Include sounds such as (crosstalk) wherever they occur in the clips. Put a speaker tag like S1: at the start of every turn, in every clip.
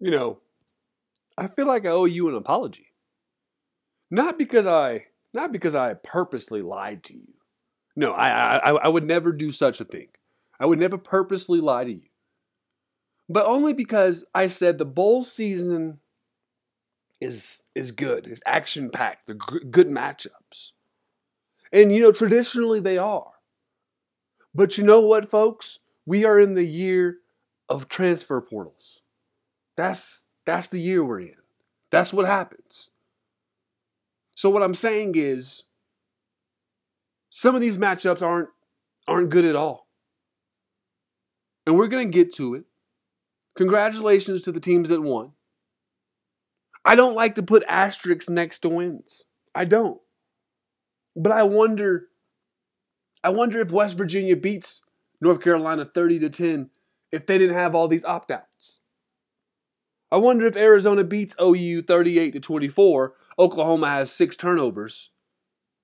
S1: you know, I feel like I owe you an apology. Not because I not because I purposely lied to you. No, I, I I would never do such a thing. I would never purposely lie to you. But only because I said the bowl season is is good. It's action packed. They're g- good matchups. And you know, traditionally they are. But you know what, folks? We are in the year of transfer portals. That's that's the year we're in. That's what happens. So what I'm saying is some of these matchups aren't aren't good at all. And we're going to get to it. Congratulations to the teams that won. I don't like to put asterisks next to wins. I don't. But I wonder I wonder if West Virginia beats North Carolina 30 to 10 if they didn't have all these opt-outs. I wonder if Arizona beats OU 38 to 24, Oklahoma has 6 turnovers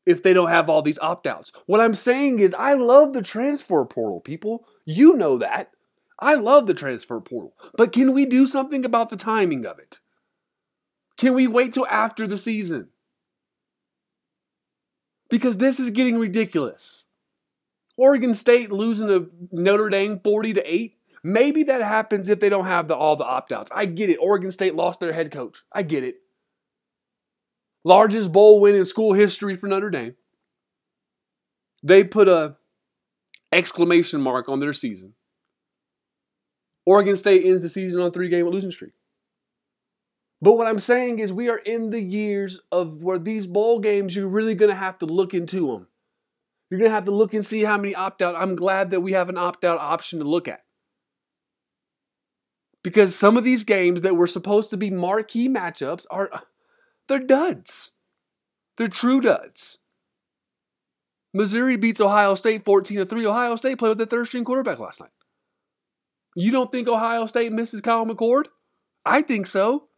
S1: if they don't have all these opt-outs. What I'm saying is I love the transfer portal, people. You know that. I love the transfer portal. But can we do something about the timing of it? Can we wait till after the season? Because this is getting ridiculous. Oregon State losing to Notre Dame 40 to 8. Maybe that happens if they don't have the, all the opt-outs. I get it. Oregon State lost their head coach. I get it. Largest bowl win in school history for Notre Dame. They put a exclamation mark on their season. Oregon State ends the season on a three-game losing streak. But what I'm saying is, we are in the years of where these bowl games, you're really going to have to look into them. You're going to have to look and see how many opt out. I'm glad that we have an opt out option to look at. Because some of these games that were supposed to be marquee matchups are, they're duds. They're true duds. Missouri beats Ohio State 14 to 3. Ohio State played with their third string quarterback last night. You don't think Ohio State misses Kyle McCord? I think so.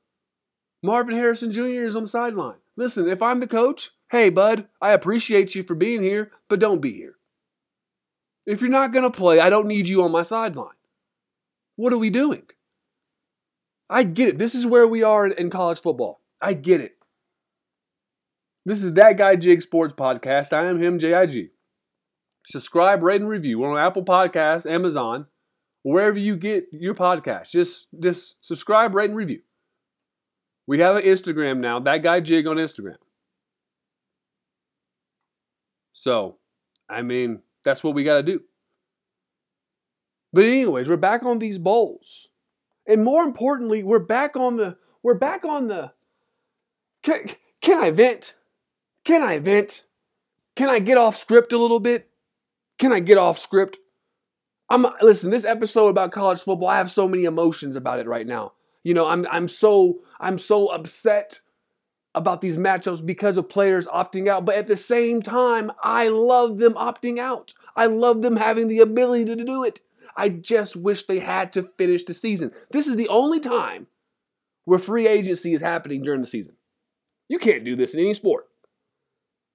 S1: Marvin Harrison Jr. is on the sideline. Listen, if I'm the coach, hey, bud, I appreciate you for being here, but don't be here. If you're not going to play, I don't need you on my sideline. What are we doing? I get it. This is where we are in, college football. I get it. This is That Guy Jig Sports Podcast. I am him, JIG. Subscribe, rate, and review. We're on Apple Podcasts, Amazon, wherever you get your podcast. Just, just subscribe, rate, and review. We have an Instagram now. That guy Jig on Instagram. So, I mean, that's what we got to do. But anyways, we're back on these bowls. And more importantly, we're back on the we're back on the can, can I vent? Can I vent? Can I get off script a little bit? Can I get off script? I'm listen, this episode about college football, I have so many emotions about it right now. You know, I'm I'm so I'm so upset about these matchups because of players opting out, but at the same time, I love them opting out. I love them having the ability to do it. I just wish they had to finish the season. This is the only time where free agency is happening during the season. You can't do this in any sport.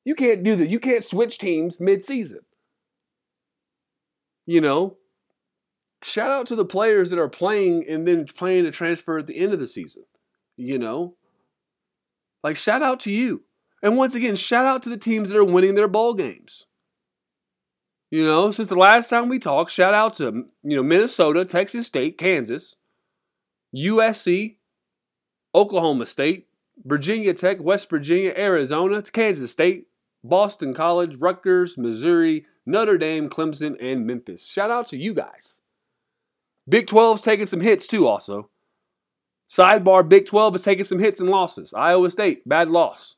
S1: You can't do that. You can't switch teams mid-season. You know, shout out to the players that are playing and then playing to transfer at the end of the season. You know, like shout out to you. And once again, shout out to the teams that are winning their bowl games. You know, since the last time we talked, shout out to you know Minnesota, Texas State, Kansas, USC, Oklahoma State, Virginia Tech, West Virginia, Arizona, Kansas State, Boston College, Rutgers, Missouri, Notre Dame, Clemson, and Memphis. Shout out to you guys. Big 12's taking some hits too, also. Sidebar Big 12 is taking some hits and losses. Iowa State, bad loss.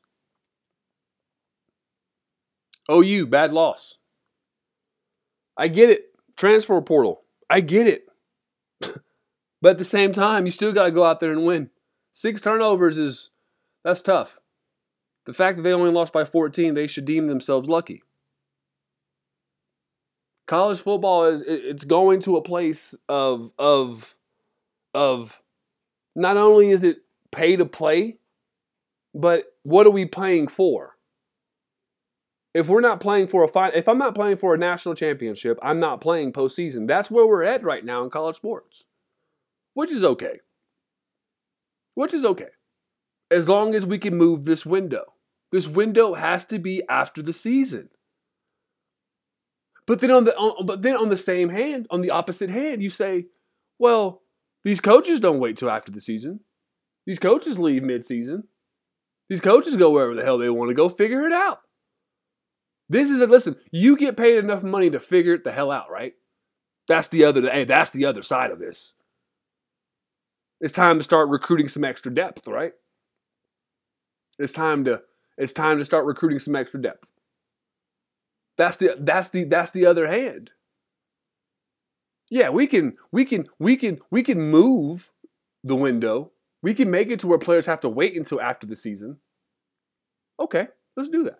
S1: OU, bad loss. I get it. Transfer portal. I get it. (laughs) but at the same time, you still got to go out there and win. Six turnovers is that's tough. The fact that they only lost by 14, they should deem themselves lucky college football is it's going to a place of of of not only is it pay to play, but what are we playing for? If we're not playing for a fight, if I'm not playing for a national championship, I'm not playing postseason. That's where we're at right now in college sports, which is okay. which is okay, as long as we can move this window. This window has to be after the season. But then on the on, but then on the same hand, on the opposite hand, you say, well, these coaches don't wait till after the season. These coaches leave mid-season. These coaches go wherever the hell they want to go. Figure it out. This is a listen. You get paid enough money to figure it the hell out, right? That's the other. Hey, that's the other side of this. It's time to start recruiting some extra depth, right? It's time to it's time to start recruiting some extra depth. That's the that's the that's the other hand. Yeah, we can we can we can we can move the window. We can make it to where players have to wait until after the season. Okay, let's do that.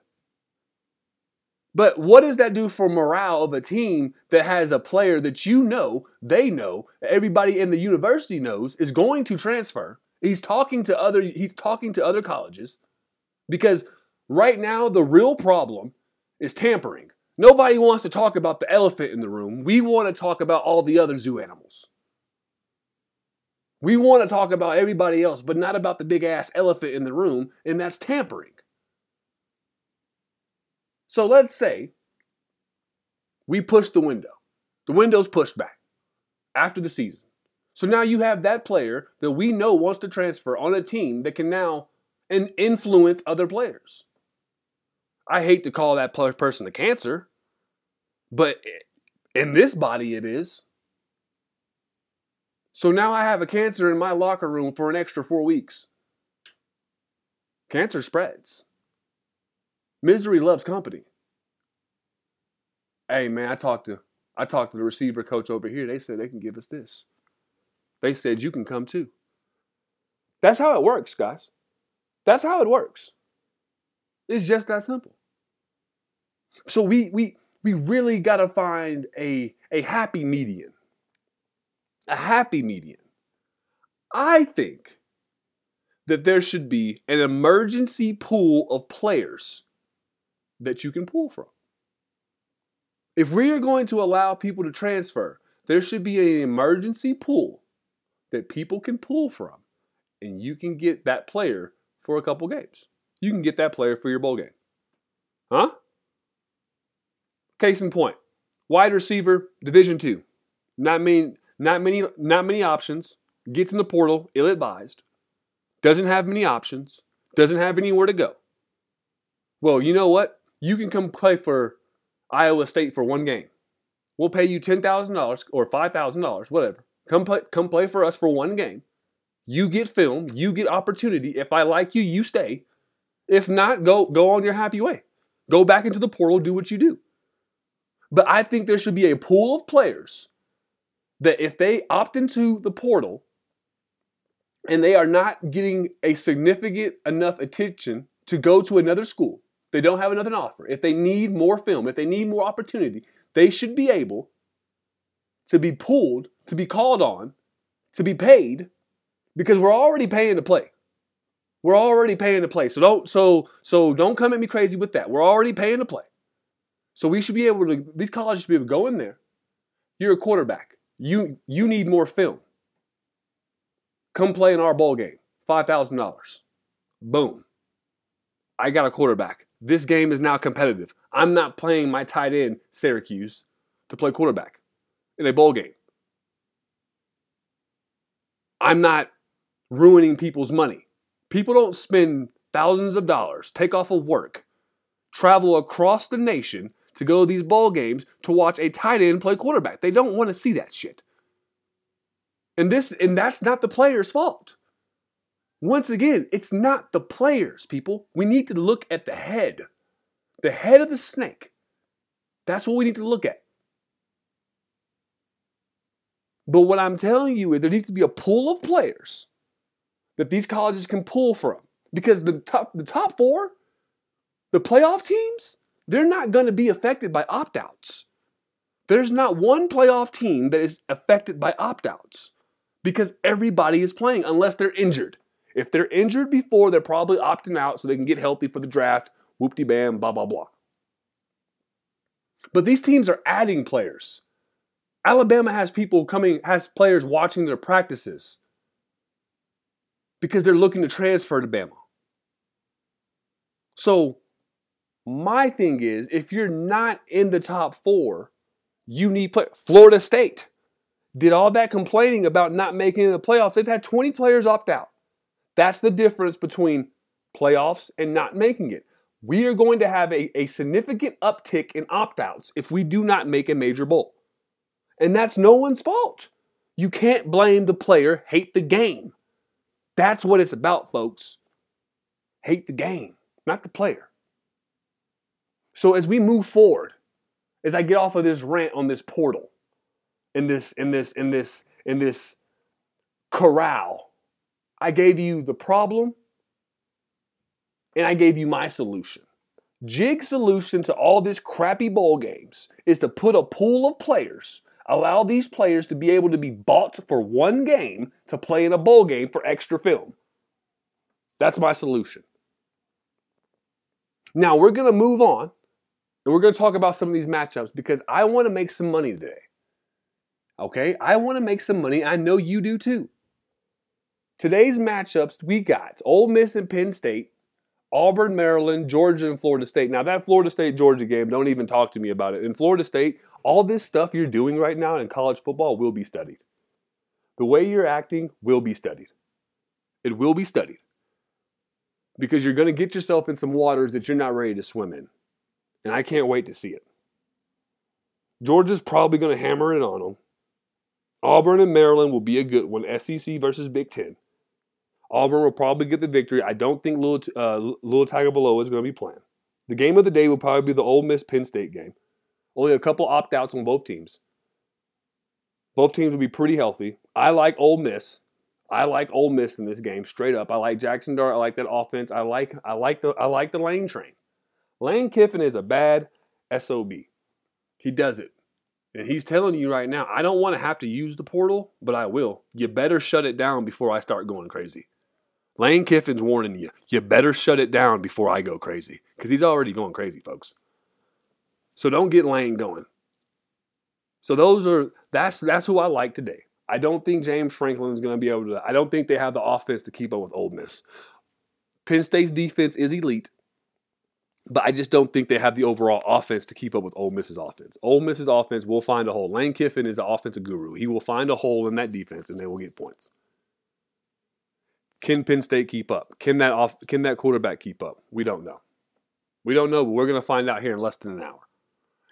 S1: But what does that do for morale of a team that has a player that you know, they know, everybody in the university knows is going to transfer? He's talking to other he's talking to other colleges because right now the real problem is tampering. Nobody wants to talk about the elephant in the room. We want to talk about all the other zoo animals. We want to talk about everybody else, but not about the big ass elephant in the room, and that's tampering. So let's say we push the window. The window's pushed back after the season. So now you have that player that we know wants to transfer on a team that can now influence other players. I hate to call that person a cancer, but in this body it is. So now I have a cancer in my locker room for an extra four weeks. Cancer spreads. Misery loves company. Hey man, I talked to I talked to the receiver coach over here. They said they can give us this. They said you can come too. That's how it works, guys. That's how it works. It's just that simple. So we we we really got to find a a happy median. A happy median. I think that there should be an emergency pool of players that you can pull from. If we are going to allow people to transfer, there should be an emergency pool that people can pull from, and you can get that player for a couple games. You can get that player for your bowl game. Huh? Case in point, wide receiver, Division two. Not many, not many, not many options. Gets in the portal, ill advised. Doesn't have many options. Doesn't have anywhere to go. Well, you know what? You can come play for Iowa State for one game. We'll pay you $10,000 or $5,000, whatever. Come play, come play for us for one game. You get film, you get opportunity. If I like you, you stay. If not, go go on your happy way. Go back into the portal, do what you do. But I think there should be a pool of players that if they opt into the portal and they are not getting a significant enough attention to go to another school, they don't have another offer, if they need more film, if they need more opportunity, they should be able to be pulled, to be called on, to be paid, because we're already paying to play. We're already paying to play. So don't so so don't come at me crazy with that. We're already paying to play. So we should be able to these colleges should be able to go in there. You're a quarterback. You you need more film. Come play in our bowl game. Five thousand dollars. Boom. I got a quarterback. This game is now competitive. I'm not playing my tight end, Syracuse, to play quarterback in a bowl game. I'm not ruining people's money. People don't spend thousands of dollars, take off of work, travel across the nation to go to these bowl games to watch a tight end play quarterback. They don't want to see that shit. And this and that's not the player's fault. Once again, it's not the players, people. We need to look at the head, the head of the snake. That's what we need to look at. But what I'm telling you is there needs to be a pool of players that these colleges can pull from. Because the top, the top four, the playoff teams, they're not going to be affected by opt outs. There's not one playoff team that is affected by opt outs because everybody is playing unless they're injured. If they're injured before, they're probably opting out so they can get healthy for the draft. Whoop de bam, blah, blah, blah. But these teams are adding players. Alabama has people coming, has players watching their practices. because they're looking to transfer to Bama. So, my thing is if you're not in the top four, you need play. Florida State did all that complaining about not making the playoffs. They've had 20 players opt out. That's the difference between playoffs and not making it. We are going to have a, a significant uptick in opt outs if we do not make a major bowl. And that's no one's fault. You can't blame the player, hate the game. That's what it's about, folks. Hate the game, not the player. So as we move forward, as I get off of this rant on this portal, in this, in this, in this, in this corral, I gave you the problem and I gave you my solution. Jig's solution to all this crappy bowl games is to put a pool of players, allow these players to be able to be bought for one game to play in a bowl game for extra film. That's my solution. Now we're going to move on and we're going to talk about some of these matchups because I want to make some money today. Okay? I want to make some money. I know you do too. Today's matchups we got Ole Miss and Penn State, Auburn, Maryland, Georgia, and Florida State. Now, that Florida State Georgia game, don't even talk to me about it. In Florida State, all this stuff you're doing right now in college football will be studied. The way you're acting will be studied. It will be studied. Because you're going to get yourself in some waters that you're not ready to swim in. And I can't wait to see it. Georgia's probably going to hammer it on them. Auburn and Maryland will be a good one. SEC versus Big Ten. Auburn will probably get the victory. I don't think Lil, uh, Lil Tagovailoa is going to be playing. The game of the day will probably be the Ole Miss Penn State game. Only a couple opt outs on both teams. Both teams will be pretty healthy. I like Ole Miss. I like Ole Miss in this game, straight up. I like Jackson Dart. I like that offense. I like I like the I like the lane train. Lane Kiffin is a bad SOB. He does it. And he's telling you right now, I don't want to have to use the portal, but I will. You better shut it down before I start going crazy. Lane Kiffin's warning you. You better shut it down before I go crazy. Because he's already going crazy, folks. So don't get Lane going. So those are that's that's who I like today. I don't think James Franklin is going to be able to. I don't think they have the offense to keep up with Ole Miss. Penn State's defense is elite. But I just don't think they have the overall offense to keep up with Ole Miss's offense. Ole Miss's offense will find a hole. Lane Kiffin is an offensive guru. He will find a hole in that defense and they will get points. Can Penn State keep up? Can that off can that quarterback keep up? We don't know. We don't know, but we're going to find out here in less than an hour.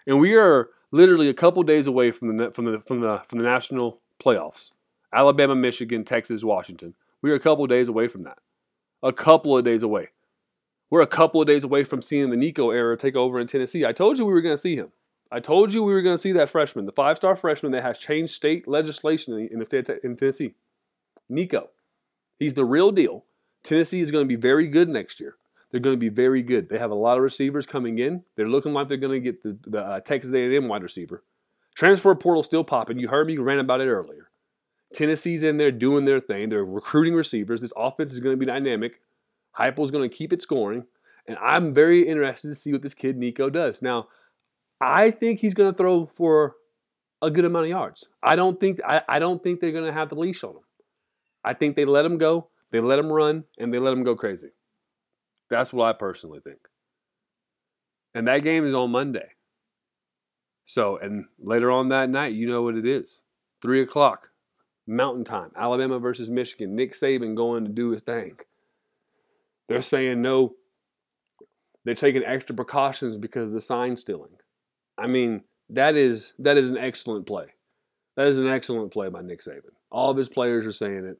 S1: And we are literally a couple days away from the from the from the from the national playoffs. Alabama, Michigan, Texas, Washington. We are a couple days away from that. A couple of days away. We're a couple of days away from seeing the Nico era take over in Tennessee. I told you we were going to see him. I told you we were going to see that freshman, the five star freshman that has changed state legislation in the state in Tennessee. Nico. He's the real deal. Tennessee is going to be very good next year. They're going to be very good. They have a lot of receivers coming in. They're looking like they're going to get the, the uh, Texas A&M wide receiver. Transfer portal still popping. You heard me rant about it earlier. Tennessee's in there doing their thing. They're recruiting receivers. This offense is going to be dynamic. Heupel's going to keep it scoring, and I'm very interested to see what this kid Nico does. Now, I think he's going to throw for a good amount of yards. I don't think I, I don't think they're going to have the leash on him. I think they let him go, they let him run, and they let him go crazy. That's what I personally think. And that game is on Monday. So, and later on that night, you know what it is. Three o'clock, Mountain Time, Alabama versus Michigan. Nick Saban going to do his thing. They're saying no. They're taking extra precautions because of the sign stealing. I mean, that is that is an excellent play. That is an excellent play by Nick Saban. All of his players are saying it.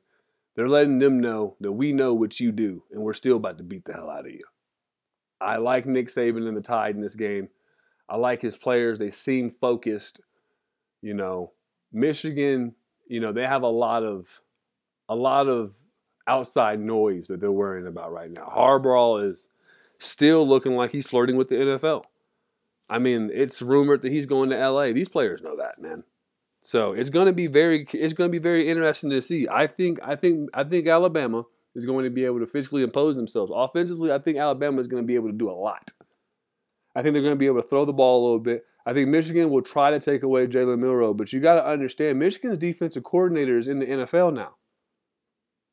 S1: They're letting them know that we know what you do, and we're still about to beat the hell out of you. I like Nick Saban and the Tide in this game. I like his players. They seem focused. You know, Michigan, you know, they have a lot of a lot of outside noise that they're worrying about right now. Harbaugh is still looking like he's flirting with the NFL. I mean, it's rumored that he's going to LA. These players know that, man. So it's going to be very it's going to be very interesting to see. I think I think I think Alabama is going to be able to physically impose themselves. Offensively, I think Alabama is going to be able to do a lot. I think they're going to be able to throw the ball a little bit. I think Michigan will try to take away Jalen Milroe, but you got to understand Michigan's defensive coordinator is in the NFL now.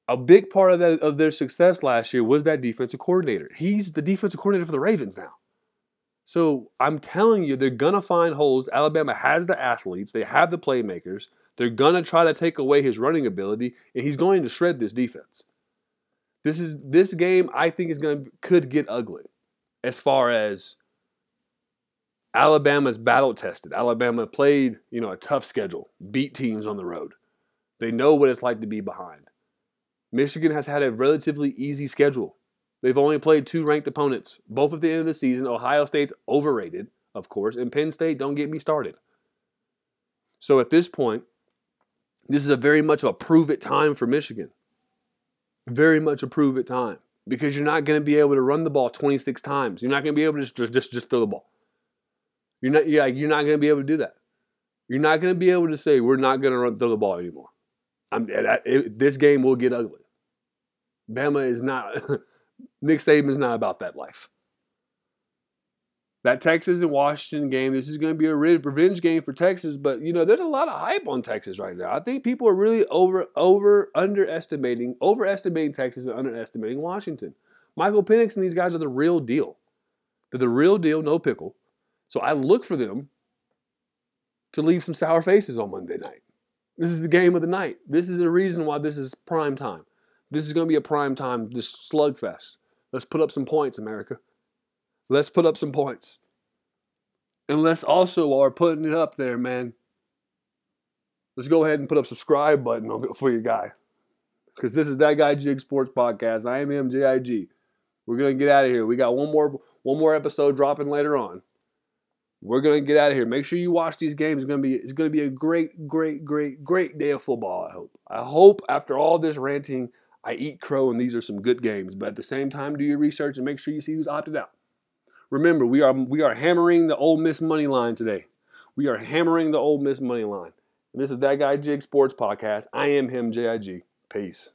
S1: a big part of that of their success last year was that defensive coordinator. He's the defensive coordinator for the Ravens now. So I'm telling you, they're gonna find holes. Alabama has the athletes, they have the playmakers. They're gonna try to take away his running ability, and he's going to shred this defense. This is this game. I think is gonna could get ugly, as far as Alabama's battle tested. Alabama played you know a tough schedule, beat teams on the road. They know what it's like to be behind. Michigan has had a relatively easy schedule. They've only played two ranked opponents, both at the end of the season. Ohio State's overrated, of course, and Penn State, don't get me started. So at this point, this is a very much a prove it time for Michigan. Very much a prove it time because you're not going to be able to run the ball 26 times. You're not going to be able to just, just, just throw the ball. You're not, yeah, you're not going to be able to do that. You're not going to be able to say, we're not going to run, throw the ball anymore. I'm, that, it, this game will get ugly. Bama is not, (laughs) Nick Saban is not about that life. That Texas and Washington game, this is going to be a revenge game for Texas, but you know, there's a lot of hype on Texas right now. I think people are really over, over, underestimating, overestimating Texas and underestimating Washington. Michael Penix and these guys are the real deal. They're the real deal, no pickle. So I look for them to leave some sour faces on Monday night. This is the game of the night. This is the reason why this is prime time. This is going to be a prime time, this slugfest. Let's put up some points, America. Let's put up some points. And let's also, while we're putting it up there, man, let's go ahead and put up subscribe button for your guy. Because this is that guy Jig Sports Podcast. I am MJIG. We're gonna get out of here. We got one more one more episode dropping later on. We're gonna get out of here. Make sure you watch these games. It's gonna be it's gonna be a great, great, great, great day of football. I hope. I hope after all this ranting, I eat crow and these are some good games. But at the same time, do your research and make sure you see who's opted out. Remember, we are we are hammering the Ole Miss money line today. We are hammering the Ole Miss money line. And this is that guy Jig Sports Podcast. I am him, JIG. Peace.